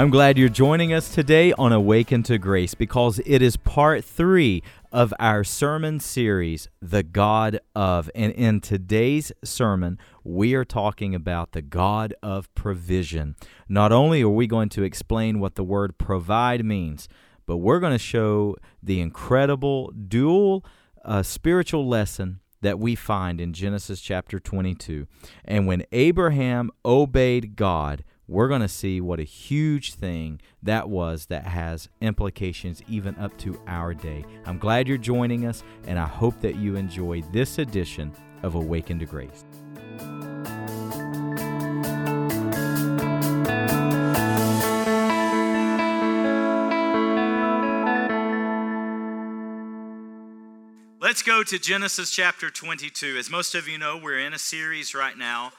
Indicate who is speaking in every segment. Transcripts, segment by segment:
Speaker 1: I'm glad you're joining us today on Awaken to Grace because it is part three of our sermon series, The God of. And in today's sermon, we are talking about the God of provision. Not only are we going to explain what the word provide means, but we're going to show the incredible dual uh, spiritual lesson that we find in Genesis chapter 22. And when Abraham obeyed God, we're going to see what a huge thing that was that has implications even up to our day. I'm glad you're joining us, and I hope that you enjoy this edition of Awaken to Grace. Let's go to Genesis chapter 22. As most of you know, we're in a series right now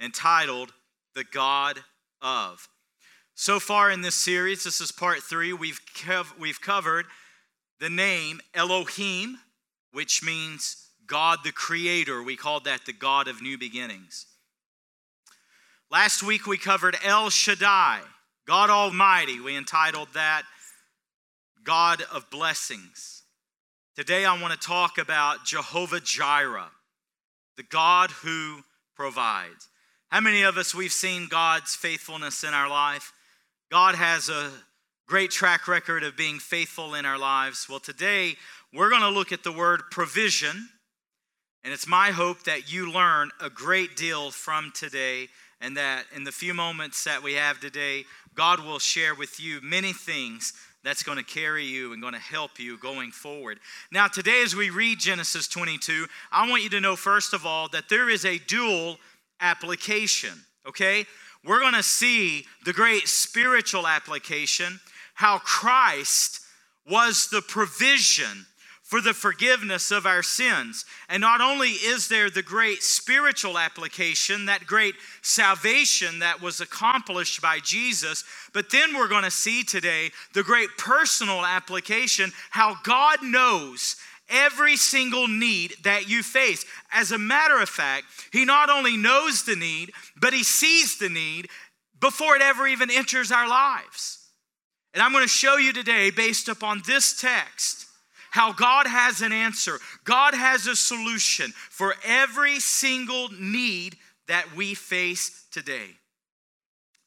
Speaker 1: entitled The God of. So far in this series, this is part three, we've, cov- we've covered the name Elohim, which means God the Creator. We called that the God of new beginnings. Last week we covered El Shaddai, God Almighty. We entitled that God of Blessings. Today I want to talk about Jehovah Jireh, the God who provides. How many of us we've seen God's faithfulness in our life? God has a great track record of being faithful in our lives. Well, today we're going to look at the word provision, and it's my hope that you learn a great deal from today and that in the few moments that we have today, God will share with you many things that's going to carry you and going to help you going forward. Now, today, as we read Genesis 22, I want you to know, first of all, that there is a dual application, okay? We're going to see the great spiritual application, how Christ was the provision for the forgiveness of our sins. And not only is there the great spiritual application, that great salvation that was accomplished by Jesus, but then we're going to see today the great personal application, how God knows every single need that you face. As a matter of fact, He not only knows the need, but He sees the need before it ever even enters our lives. And I'm going to show you today, based upon this text, how God has an answer. God has a solution for every single need that we face today.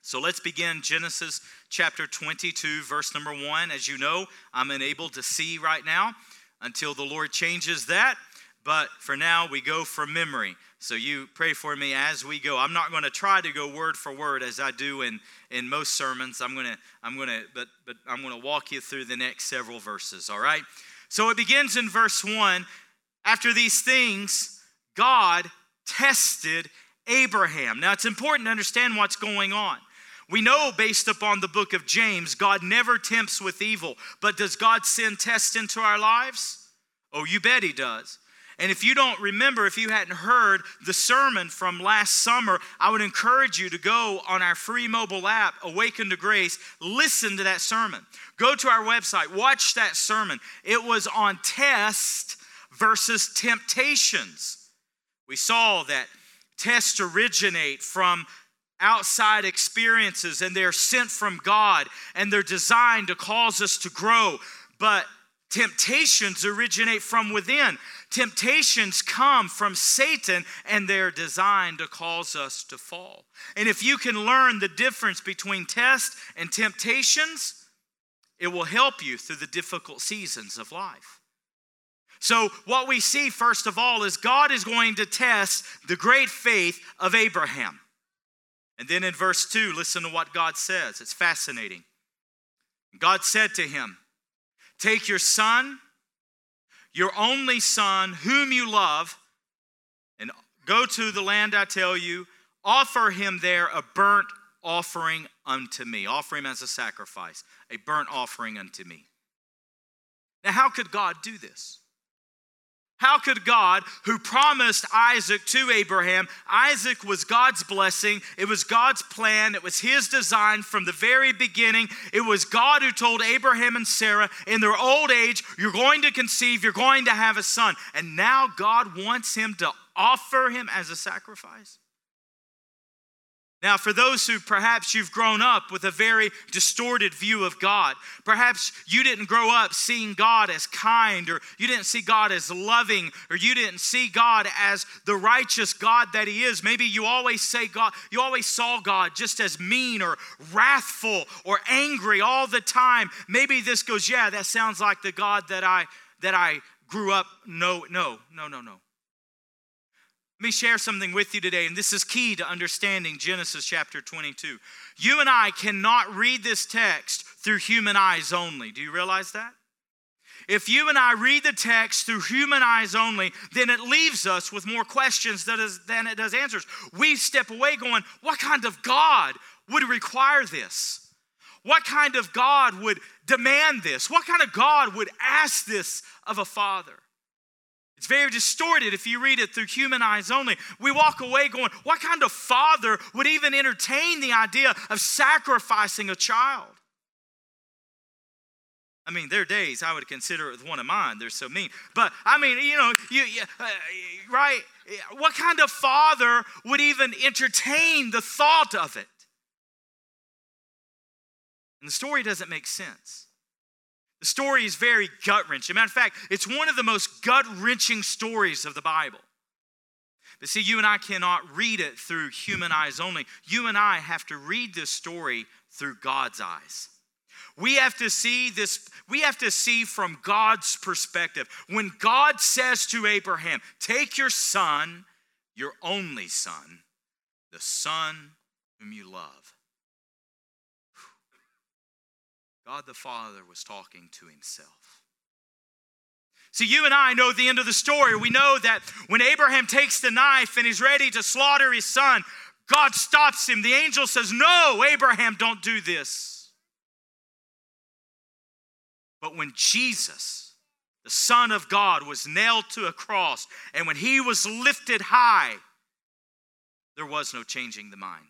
Speaker 1: So let's begin Genesis chapter 22, verse number 1. As you know, I'm unable to see right now until the Lord changes that. But for now, we go from memory. So you pray for me as we go. I'm not going to try to go word for word as I do in, in most sermons. I'm going to, I'm going to, but, but I'm going to walk you through the next several verses, all right? So it begins in verse 1. After these things, God tested Abraham. Now it's important to understand what's going on. We know based upon the book of James, God never tempts with evil. But does God send tests into our lives? Oh, you bet He does. And if you don't remember, if you hadn't heard the sermon from last summer, I would encourage you to go on our free mobile app, Awaken to Grace, listen to that sermon. Go to our website, watch that sermon. It was on test versus temptations. We saw that tests originate from outside experiences and they're sent from God and they're designed to cause us to grow. But temptations originate from within. Temptations come from Satan and they're designed to cause us to fall. And if you can learn the difference between test and temptations, it will help you through the difficult seasons of life. So, what we see first of all is God is going to test the great faith of Abraham. And then in verse 2, listen to what God says. It's fascinating. God said to him, Take your son, your only son, whom you love, and go to the land I tell you, offer him there a burnt offering unto me. Offer him as a sacrifice, a burnt offering unto me. Now, how could God do this? How could God, who promised Isaac to Abraham, Isaac was God's blessing, it was God's plan, it was his design from the very beginning. It was God who told Abraham and Sarah in their old age, You're going to conceive, you're going to have a son. And now God wants him to offer him as a sacrifice. Now, for those who perhaps you've grown up with a very distorted view of God, perhaps you didn't grow up seeing God as kind, or you didn't see God as loving, or you didn't see God as the righteous God that He is. Maybe you always say God, you always saw God just as mean or wrathful or angry all the time. Maybe this goes, yeah, that sounds like the God that I that I grew up. No, no, no, no, no. Let me share something with you today, and this is key to understanding Genesis chapter 22. You and I cannot read this text through human eyes only. Do you realize that? If you and I read the text through human eyes only, then it leaves us with more questions than it does answers. We step away going, What kind of God would require this? What kind of God would demand this? What kind of God would ask this of a father? It's very distorted if you read it through human eyes only. We walk away going, What kind of father would even entertain the idea of sacrificing a child? I mean, there are days I would consider it one of mine. They're so mean. But I mean, you know, you, you uh, right? What kind of father would even entertain the thought of it? And the story doesn't make sense. The story is very gut wrenching. A matter of fact, it's one of the most gut wrenching stories of the Bible. But see, you and I cannot read it through human eyes only. You and I have to read this story through God's eyes. We have to see this, we have to see from God's perspective. When God says to Abraham, Take your son, your only son, the son whom you love, God the Father was talking to himself. See, you and I know the end of the story. We know that when Abraham takes the knife and he's ready to slaughter his son, God stops him. The angel says, No, Abraham, don't do this. But when Jesus, the Son of God, was nailed to a cross, and when he was lifted high, there was no changing the mind.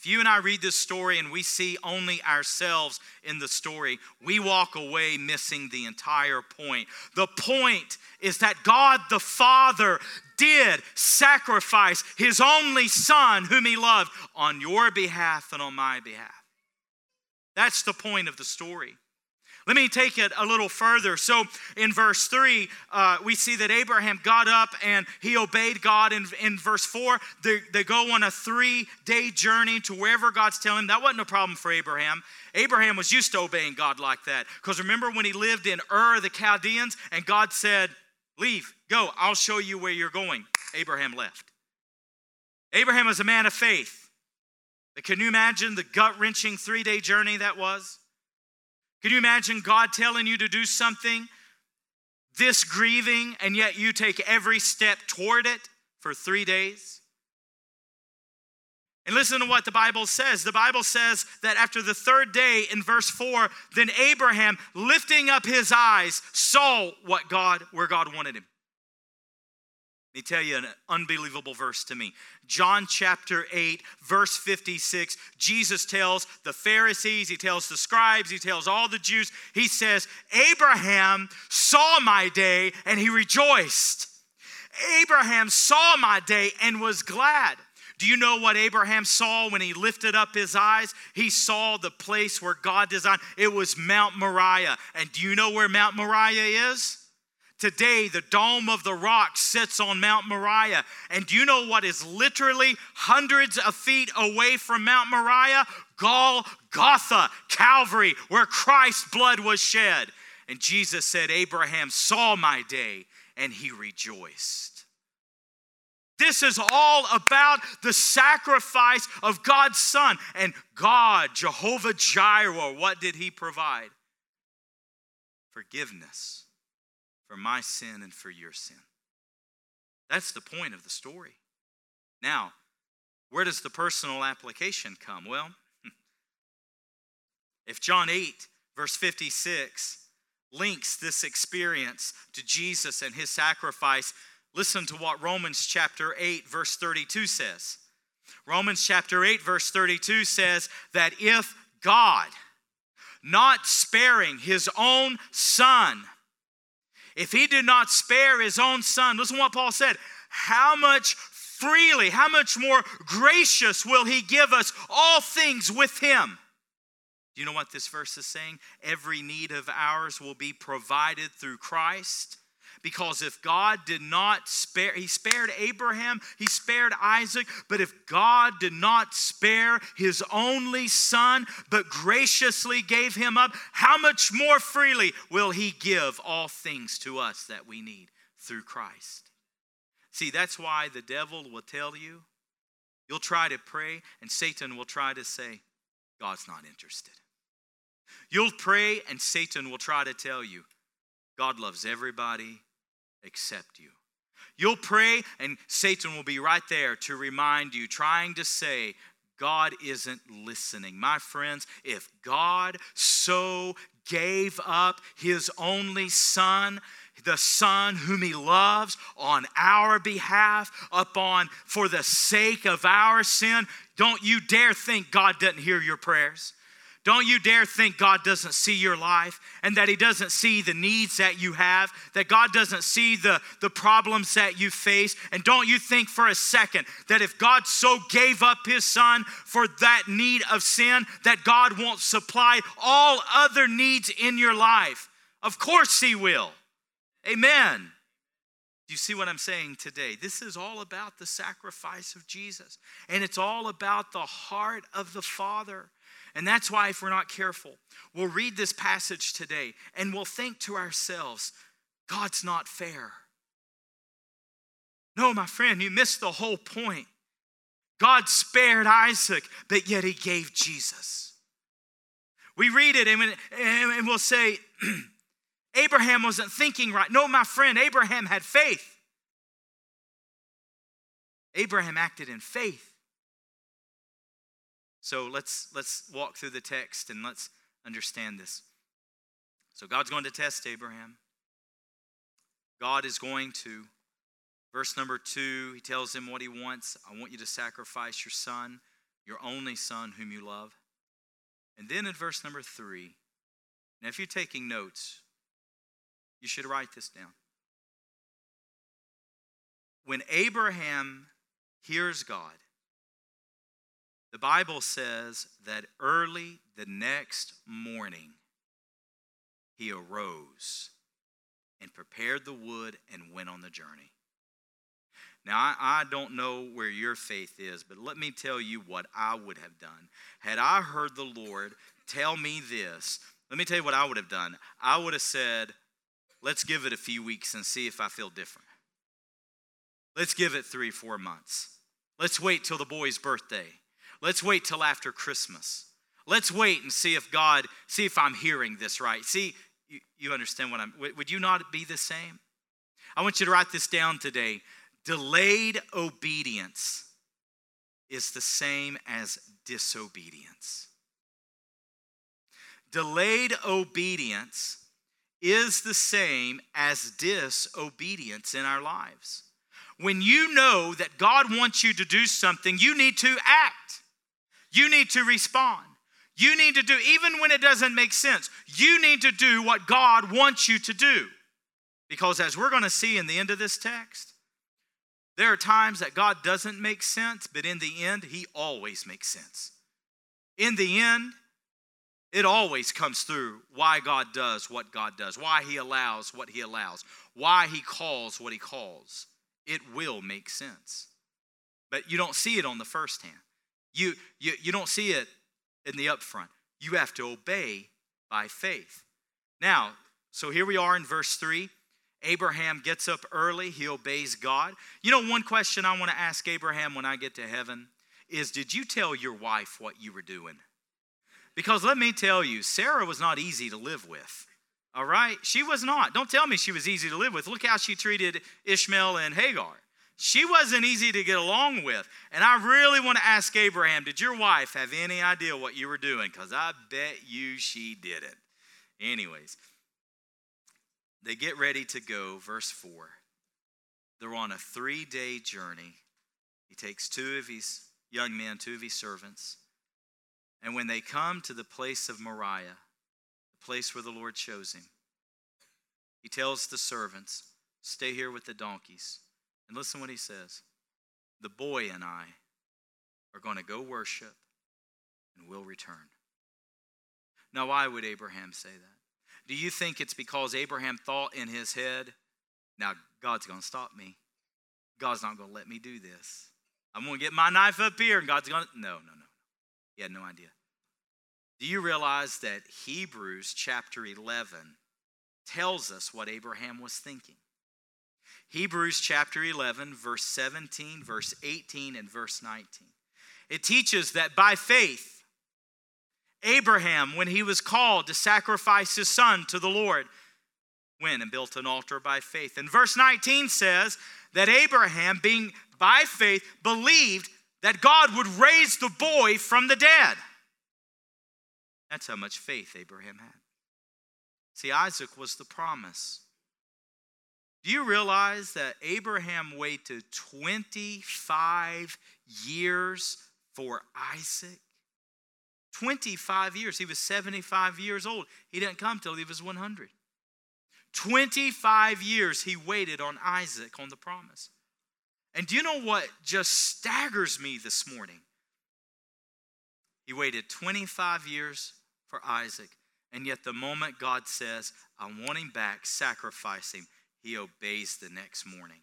Speaker 1: If you and I read this story and we see only ourselves in the story, we walk away missing the entire point. The point is that God the Father did sacrifice his only Son, whom he loved, on your behalf and on my behalf. That's the point of the story. Let me take it a little further. So, in verse 3, uh, we see that Abraham got up and he obeyed God. In, in verse 4, they, they go on a three day journey to wherever God's telling him. That wasn't a problem for Abraham. Abraham was used to obeying God like that. Because remember when he lived in Ur the Chaldeans and God said, Leave, go, I'll show you where you're going. Abraham left. Abraham was a man of faith. Can you imagine the gut wrenching three day journey that was? Can you imagine God telling you to do something this grieving, and yet you take every step toward it for three days? And listen to what the Bible says. The Bible says that after the third day, in verse 4, then Abraham, lifting up his eyes, saw what God, where God wanted him. Let me tell you an unbelievable verse to me. John chapter 8, verse 56. Jesus tells the Pharisees, he tells the scribes, he tells all the Jews, he says, Abraham saw my day and he rejoiced. Abraham saw my day and was glad. Do you know what Abraham saw when he lifted up his eyes? He saw the place where God designed. It was Mount Moriah. And do you know where Mount Moriah is? Today, the Dome of the Rock sits on Mount Moriah. And do you know what is literally hundreds of feet away from Mount Moriah? Golgotha, Calvary, where Christ's blood was shed. And Jesus said, Abraham saw my day and he rejoiced. This is all about the sacrifice of God's Son. And God, Jehovah Jireh, what did he provide? Forgiveness for my sin and for your sin. That's the point of the story. Now, where does the personal application come? Well, if John 8, verse 56, links this experience to Jesus and his sacrifice, listen to what Romans chapter 8, verse 32 says. Romans chapter 8, verse 32 says that if God, not sparing his own son, if he did not spare his own son, listen to what Paul said, how much freely, how much more gracious will He give us all things with Him? Do you know what this verse is saying? Every need of ours will be provided through Christ. Because if God did not spare, He spared Abraham, He spared Isaac, but if God did not spare His only son, but graciously gave him up, how much more freely will He give all things to us that we need through Christ? See, that's why the devil will tell you, you'll try to pray, and Satan will try to say, God's not interested. You'll pray, and Satan will try to tell you, God loves everybody except you. You'll pray, and Satan will be right there to remind you, trying to say, God isn't listening. My friends, if God so gave up his only son, the son whom he loves on our behalf upon for the sake of our sin don't you dare think god doesn't hear your prayers don't you dare think God doesn't see your life and that He doesn't see the needs that you have, that God doesn't see the, the problems that you face. And don't you think for a second that if God so gave up His Son for that need of sin, that God won't supply all other needs in your life? Of course He will. Amen. Do you see what I'm saying today? This is all about the sacrifice of Jesus, and it's all about the heart of the Father. And that's why, if we're not careful, we'll read this passage today and we'll think to ourselves, God's not fair. No, my friend, you missed the whole point. God spared Isaac, but yet he gave Jesus. We read it and we'll say, Abraham wasn't thinking right. No, my friend, Abraham had faith. Abraham acted in faith. So let's let's walk through the text and let's understand this. So God's going to test Abraham. God is going to verse number 2, he tells him what he wants. I want you to sacrifice your son, your only son whom you love. And then in verse number 3, now if you're taking notes, you should write this down. When Abraham hears God, the Bible says that early the next morning, he arose and prepared the wood and went on the journey. Now, I, I, don't know where your faith is, but let me tell you what I would have done. Had I heard the Lord tell me this, let me tell you what I would have done. I would have said, let's give it a few weeks and see if I feel different. Let's give it three, four months. Let's wait till the boy's birthday. Let's wait till after Christmas. Let's wait and see if God, see if I'm hearing this right. See, you, you understand what I'm, would you not be the same? I want you to write this down today. Delayed obedience is the same as disobedience. Delayed obedience is the same as disobedience in our lives. When you know that God wants you to do something, you need to act. You need to respond. You need to do, even when it doesn't make sense, you need to do what God wants you to do. Because as we're going to see in the end of this text, there are times that God doesn't make sense, but in the end, He always makes sense. In the end, it always comes through why God does what God does, why He allows what He allows, why He calls what He calls. It will make sense. But you don't see it on the first hand. You, you, you don't see it in the upfront. You have to obey by faith. Now, so here we are in verse 3. Abraham gets up early, he obeys God. You know, one question I want to ask Abraham when I get to heaven is Did you tell your wife what you were doing? Because let me tell you, Sarah was not easy to live with. All right? She was not. Don't tell me she was easy to live with. Look how she treated Ishmael and Hagar. She wasn't easy to get along with. And I really want to ask Abraham, did your wife have any idea what you were doing? Because I bet you she didn't. Anyways, they get ready to go, verse 4. They're on a three day journey. He takes two of his young men, two of his servants. And when they come to the place of Moriah, the place where the Lord chose him, he tells the servants, Stay here with the donkeys. And listen what he says the boy and I are going to go worship and we'll return. Now, why would Abraham say that? Do you think it's because Abraham thought in his head, now God's going to stop me? God's not going to let me do this. I'm going to get my knife up here and God's going to. No, no, no. He had no idea. Do you realize that Hebrews chapter 11 tells us what Abraham was thinking? Hebrews chapter 11, verse 17, verse 18, and verse 19. It teaches that by faith, Abraham, when he was called to sacrifice his son to the Lord, went and built an altar by faith. And verse 19 says that Abraham, being by faith, believed that God would raise the boy from the dead. That's how much faith Abraham had. See, Isaac was the promise. Do you realize that Abraham waited 25 years for Isaac? 25 years. He was 75 years old. He didn't come till he was 100. 25 years he waited on Isaac on the promise. And do you know what just staggers me this morning? He waited 25 years for Isaac, and yet the moment God says, I want him back, sacrifice him, he obeys the next morning.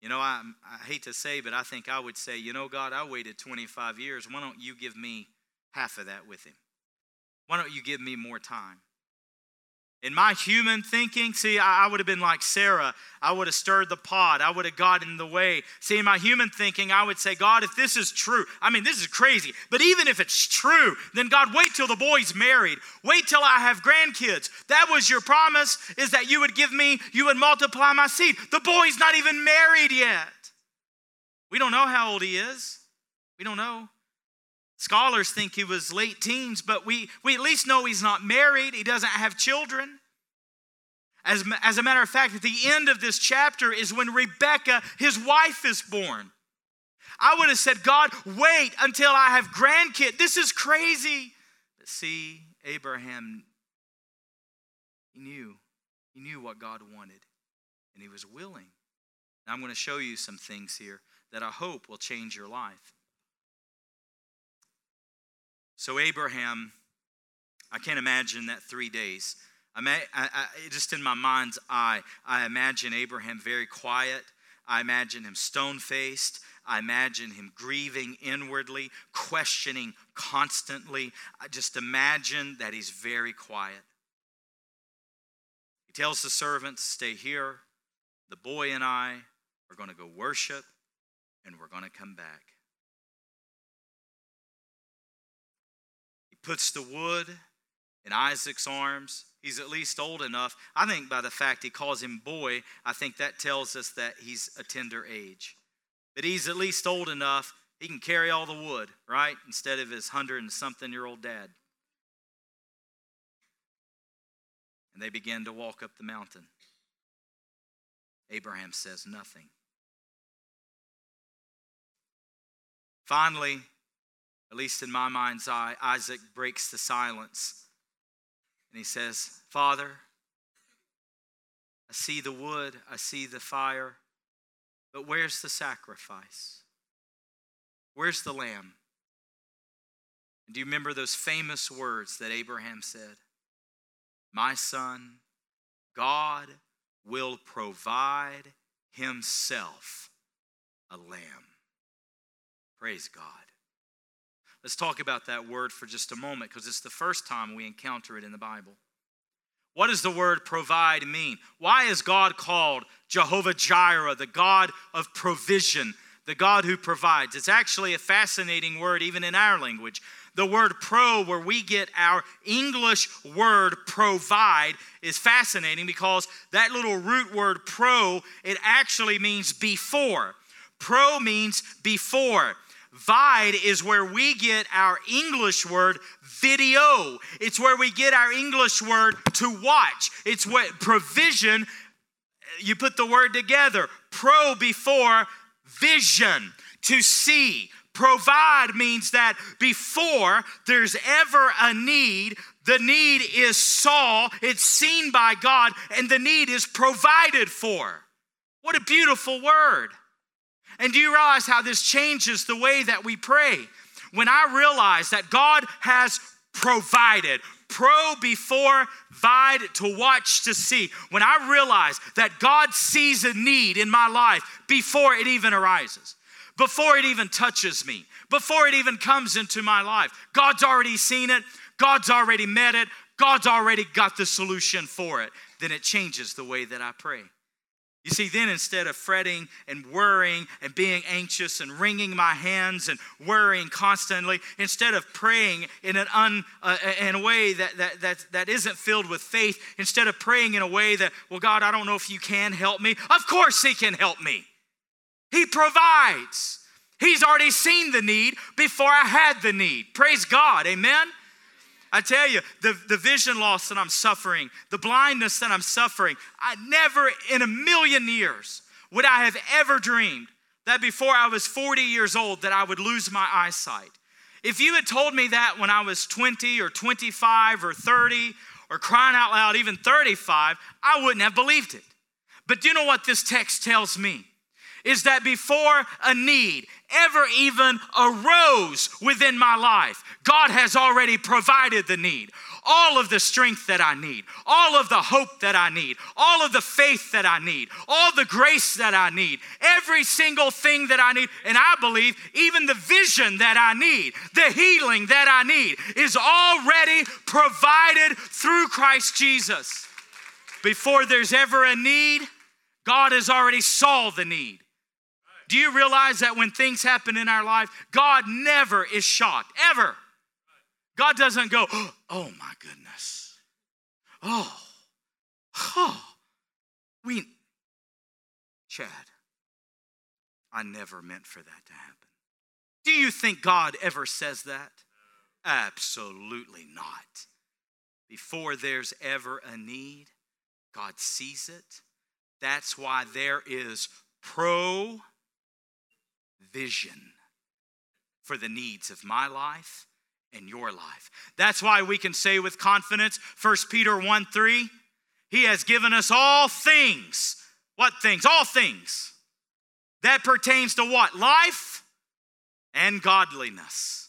Speaker 1: You know, I, I hate to say, but I think I would say, you know, God, I waited 25 years. Why don't you give me half of that with him? Why don't you give me more time? In my human thinking, see, I, would have been like Sarah. I would have stirred the pot. I would have got in the way. See, in my human thinking, I would say, God, if this is true, I mean, this is crazy, but even if it's true, then God, wait till the boy's married. Wait till I have grandkids. That was your promise, is that you would give me, you would multiply my seed. The boy's not even married yet. We don't know how old he is. We don't know. Scholars think he was late teens, but we, we at least know he's not married. He doesn't have children. As, as a matter of fact, at the end of this chapter is when Rebecca, his wife, is born. I would have said, God, wait until I have grandkids. This is crazy. But see, Abraham, he knew. He knew what God wanted, and he was willing. I'm going to show you some things here that I hope will change your life. So, Abraham, I can't imagine that three days. I, may, I, I, just in my mind's eye, I imagine Abraham very quiet. I imagine him stone faced. I imagine him grieving inwardly, questioning constantly. I just imagine that he's very quiet. He tells the servants, Stay here. The boy and I are going to go worship, and we're going to come back. Puts the wood in Isaac's arms. He's at least old enough. I think by the fact he calls him boy, I think that tells us that he's a tender age. That he's at least old enough, he can carry all the wood, right? Instead of his hundred and something year old dad. And they begin to walk up the mountain. Abraham says nothing. Finally, at least in my mind's eye, Isaac breaks the silence. And he says, Father, I see the wood, I see the fire, but where's the sacrifice? Where's the lamb? Do you remember those famous words that Abraham said? My son, God will provide himself a lamb. Praise God. Let's talk about that word for just a moment because it's the first time we encounter it in the Bible. What does the word provide mean? Why is God called Jehovah Jireh, the God of provision, the God who provides? It's actually a fascinating word, even in our language. The word pro, where we get our English word provide, is fascinating because that little root word pro, it actually means before. Pro means before. Vide is where we get our English word video. It's where we get our English word to watch. It's what provision, you put the word together. Pro before vision, to see. Provide means that before there's ever a need, the need is saw, it's seen by God, and the need is provided for. What a beautiful word. And do you realize how this changes the way that we pray? When I realize that God has provided, pro before vide to watch to see. When I realize that God sees a need in my life before it even arises, before it even touches me, before it even comes into my life, God's already seen it, God's already met it, God's already got the solution for it, then it changes the way that I pray. You see, then instead of fretting and worrying and being anxious and wringing my hands and worrying constantly, instead of praying in, an un, uh, in a way that, that, that, that isn't filled with faith, instead of praying in a way that, well, God, I don't know if you can help me. Of course, He can help me. He provides. He's already seen the need before I had the need. Praise God. Amen. I tell you, the, the vision loss that I'm suffering, the blindness that I'm suffering, I never in a million years would I have ever dreamed that before I was 40 years old that I would lose my eyesight. If you had told me that when I was 20 or 25 or 30 or crying out loud, even 35, I wouldn't have believed it. But do you know what this text tells me? Is that before a need ever even arose within my life, God has already provided the need. All of the strength that I need, all of the hope that I need, all of the faith that I need, all the grace that I need, every single thing that I need. And I believe even the vision that I need, the healing that I need, is already provided through Christ Jesus. Before there's ever a need, God has already solved the need. Do you realize that when things happen in our life, God never is shocked, ever? God doesn't go, oh my goodness. Oh, oh, we, Chad, I never meant for that to happen. Do you think God ever says that? Absolutely not. Before there's ever a need, God sees it. That's why there is pro vision for the needs of my life and your life. That's why we can say with confidence, 1 Peter 1 3, He has given us all things. What things? All things. That pertains to what? Life and godliness.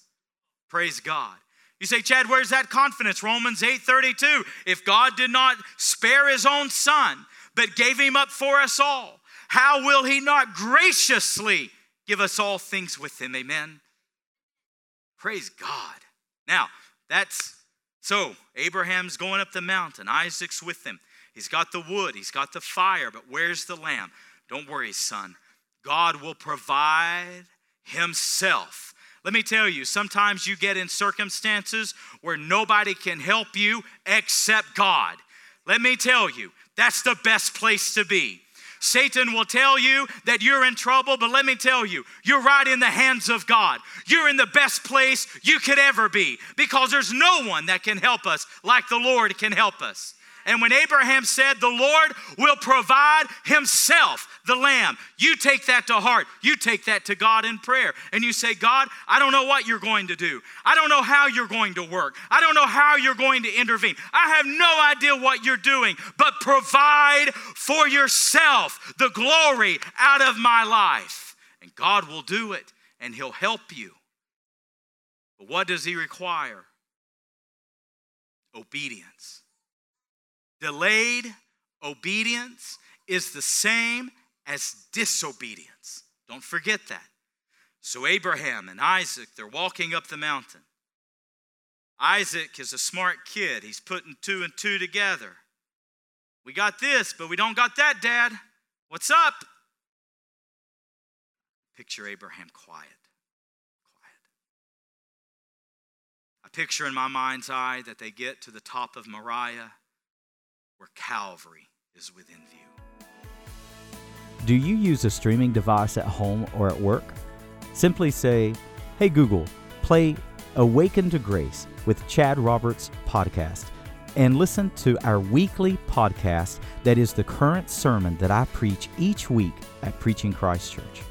Speaker 1: Praise God. You say, Chad, where's that confidence? Romans 8 32. If God did not spare his own son, but gave him up for us all, how will he not graciously give us all things with him. Amen. Praise God. Now, that's so Abraham's going up the mountain, Isaac's with him. He's got the wood, he's got the fire, but where's the lamb? Don't worry, son. God will provide himself. Let me tell you, sometimes you get in circumstances where nobody can help you except God. Let me tell you, that's the best place to be. Satan will tell you that you're in trouble, but let me tell you, you're right in the hands of God. You're in the best place you could ever be because there's no one that can help us like the Lord can help us. And when Abraham said, The Lord will provide himself the lamb, you take that to heart. You take that to God in prayer. And you say, God, I don't know what you're going to do. I don't know how you're going to work. I don't know how you're going to intervene. I have no idea what you're doing, but provide for yourself the glory out of my life. And God will do it, and He'll help you. But what does He require? Obedience. Delayed obedience is the same as disobedience. Don't forget that. So, Abraham and Isaac, they're walking up the mountain. Isaac is a smart kid. He's putting two and two together. We got this, but we don't got that, Dad. What's up? Picture Abraham quiet. Quiet. I picture in my mind's eye that they get to the top of Moriah where Calvary is within view.
Speaker 2: Do you use a streaming device at home or at work? Simply say, Hey Google, play Awaken to Grace with Chad Roberts podcast and listen to our weekly podcast that is the current sermon that I preach each week at Preaching Christ Church.